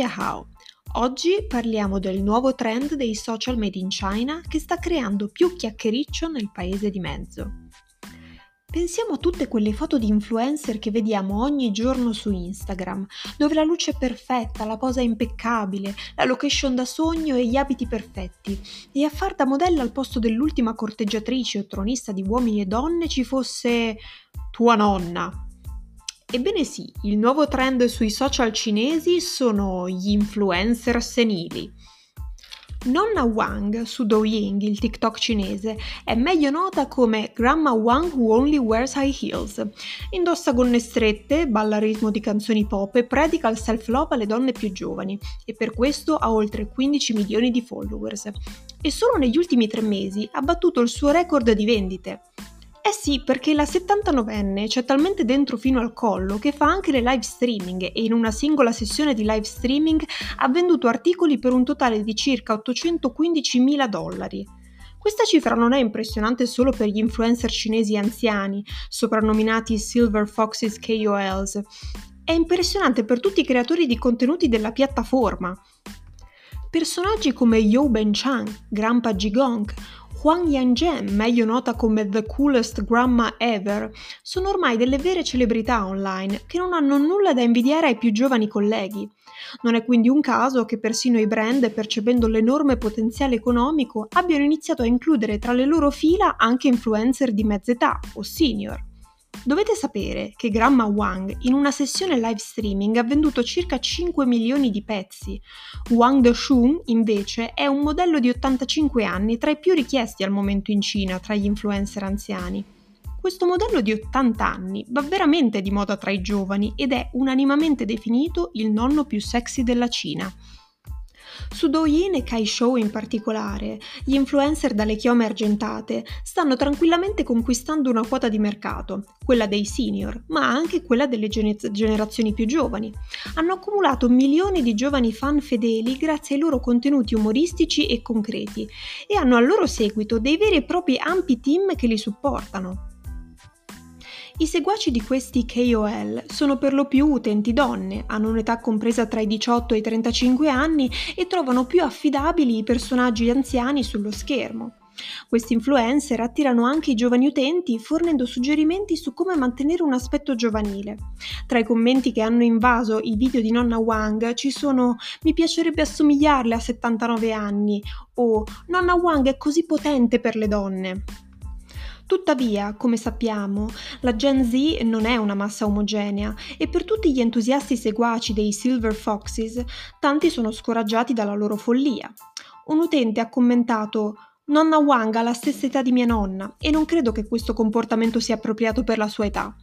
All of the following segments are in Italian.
Hao. Oggi parliamo del nuovo trend dei social made in China che sta creando più chiacchiericcio nel paese di mezzo. Pensiamo a tutte quelle foto di influencer che vediamo ogni giorno su Instagram, dove la luce è perfetta, la posa è impeccabile, la location da sogno e gli abiti perfetti, e a far da modella al posto dell'ultima corteggiatrice o tronista di uomini e donne ci fosse tua nonna. Ebbene sì, il nuovo trend sui social cinesi sono gli influencer senili. Nonna Wang su Douyin, il TikTok cinese, è meglio nota come Grandma Wang Who Only Wears High Heels. Indossa gonne strette, balla al ritmo di canzoni pop e predica il self-love alle donne più giovani e per questo ha oltre 15 milioni di followers. E solo negli ultimi tre mesi ha battuto il suo record di vendite. Eh sì, perché la 79enne c'è talmente dentro fino al collo che fa anche le live streaming e in una singola sessione di live streaming ha venduto articoli per un totale di circa 815 mila dollari. Questa cifra non è impressionante solo per gli influencer cinesi anziani, soprannominati Silver Foxes KOLs, è impressionante per tutti i creatori di contenuti della piattaforma. Personaggi come Yo Ben Chang, Grandpa Jigong Huang Yanzhen, meglio nota come The Coolest Grandma Ever, sono ormai delle vere celebrità online che non hanno nulla da invidiare ai più giovani colleghi. Non è quindi un caso che persino i brand, percependo l'enorme potenziale economico, abbiano iniziato a includere tra le loro fila anche influencer di mezza età o senior. Dovete sapere che Grandma Wang in una sessione live streaming ha venduto circa 5 milioni di pezzi. Wang Deshun, invece, è un modello di 85 anni tra i più richiesti al momento in Cina tra gli influencer anziani. Questo modello di 80 anni va veramente di moda tra i giovani ed è unanimamente definito il nonno più sexy della Cina. Su Douyin e Kaishou in particolare, gli influencer dalle chiome argentate stanno tranquillamente conquistando una quota di mercato, quella dei senior, ma anche quella delle generazioni più giovani. Hanno accumulato milioni di giovani fan fedeli grazie ai loro contenuti umoristici e concreti e hanno al loro seguito dei veri e propri ampi team che li supportano. I seguaci di questi KOL sono per lo più utenti donne, hanno un'età compresa tra i 18 e i 35 anni e trovano più affidabili i personaggi anziani sullo schermo. Questi influencer attirano anche i giovani utenti fornendo suggerimenti su come mantenere un aspetto giovanile. Tra i commenti che hanno invaso i video di nonna Wang ci sono mi piacerebbe assomigliarle a 79 anni o nonna Wang è così potente per le donne. Tuttavia, come sappiamo, la Gen Z non è una massa omogenea e per tutti gli entusiasti seguaci dei Silver Foxes, tanti sono scoraggiati dalla loro follia. Un utente ha commentato Nonna Wang ha la stessa età di mia nonna e non credo che questo comportamento sia appropriato per la sua età.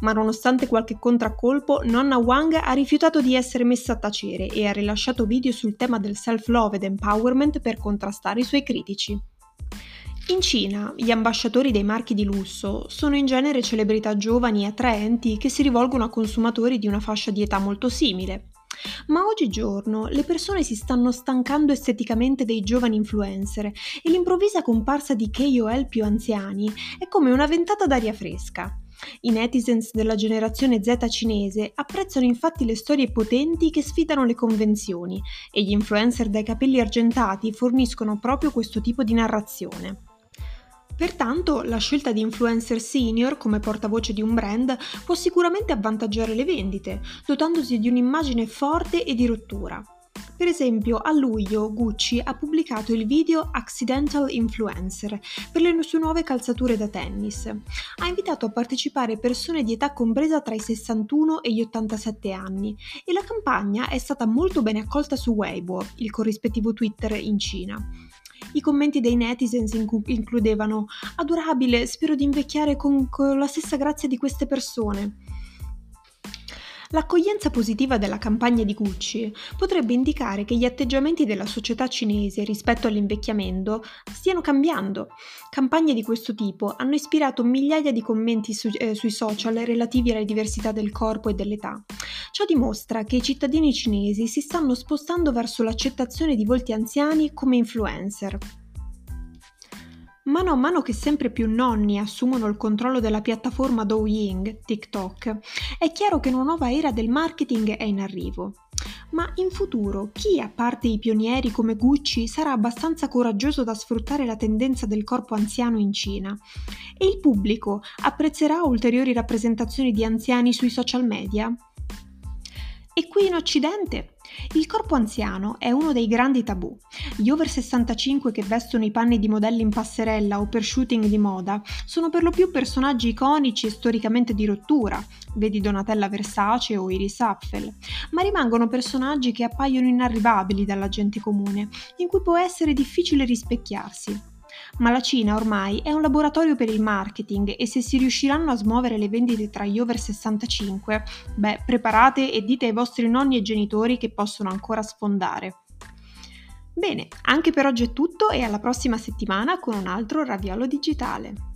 Ma nonostante qualche contraccolpo, nonna Wang ha rifiutato di essere messa a tacere e ha rilasciato video sul tema del self-love ed empowerment per contrastare i suoi critici. In Cina, gli ambasciatori dei marchi di lusso sono in genere celebrità giovani e attraenti che si rivolgono a consumatori di una fascia di età molto simile. Ma oggigiorno le persone si stanno stancando esteticamente dei giovani influencer e l'improvvisa comparsa di KOL più anziani è come una ventata d'aria fresca. I netizens della generazione Z cinese apprezzano infatti le storie potenti che sfidano le convenzioni e gli influencer dai capelli argentati forniscono proprio questo tipo di narrazione. Pertanto la scelta di influencer senior come portavoce di un brand può sicuramente avvantaggiare le vendite, dotandosi di un'immagine forte e di rottura. Per esempio, a luglio Gucci ha pubblicato il video Accidental Influencer per le sue nuove calzature da tennis. Ha invitato a partecipare persone di età compresa tra i 61 e gli 87 anni e la campagna è stata molto bene accolta su Weibo, il corrispettivo Twitter in Cina. I commenti dei netizens includevano Adorabile, spero di invecchiare con, con la stessa grazia di queste persone. L'accoglienza positiva della campagna di Gucci potrebbe indicare che gli atteggiamenti della società cinese rispetto all'invecchiamento stiano cambiando. Campagne di questo tipo hanno ispirato migliaia di commenti su, eh, sui social relativi alla diversità del corpo e dell'età. Ciò dimostra che i cittadini cinesi si stanno spostando verso l'accettazione di volti anziani come influencer. Mano a mano che sempre più nonni assumono il controllo della piattaforma Douyin, TikTok, è chiaro che una nuova era del marketing è in arrivo. Ma in futuro chi, a parte i pionieri come Gucci, sarà abbastanza coraggioso da sfruttare la tendenza del corpo anziano in Cina? E il pubblico apprezzerà ulteriori rappresentazioni di anziani sui social media? E qui in Occidente il corpo anziano è uno dei grandi tabù. Gli over 65 che vestono i panni di modelli in passerella o per shooting di moda sono per lo più personaggi iconici e storicamente di rottura, vedi Donatella Versace o Iris Apfel, ma rimangono personaggi che appaiono inarrivabili dalla gente comune, in cui può essere difficile rispecchiarsi ma la Cina ormai è un laboratorio per il marketing e se si riusciranno a smuovere le vendite tra gli over 65, beh, preparate e dite ai vostri nonni e genitori che possono ancora sfondare. Bene, anche per oggi è tutto e alla prossima settimana con un altro Raviolo Digitale.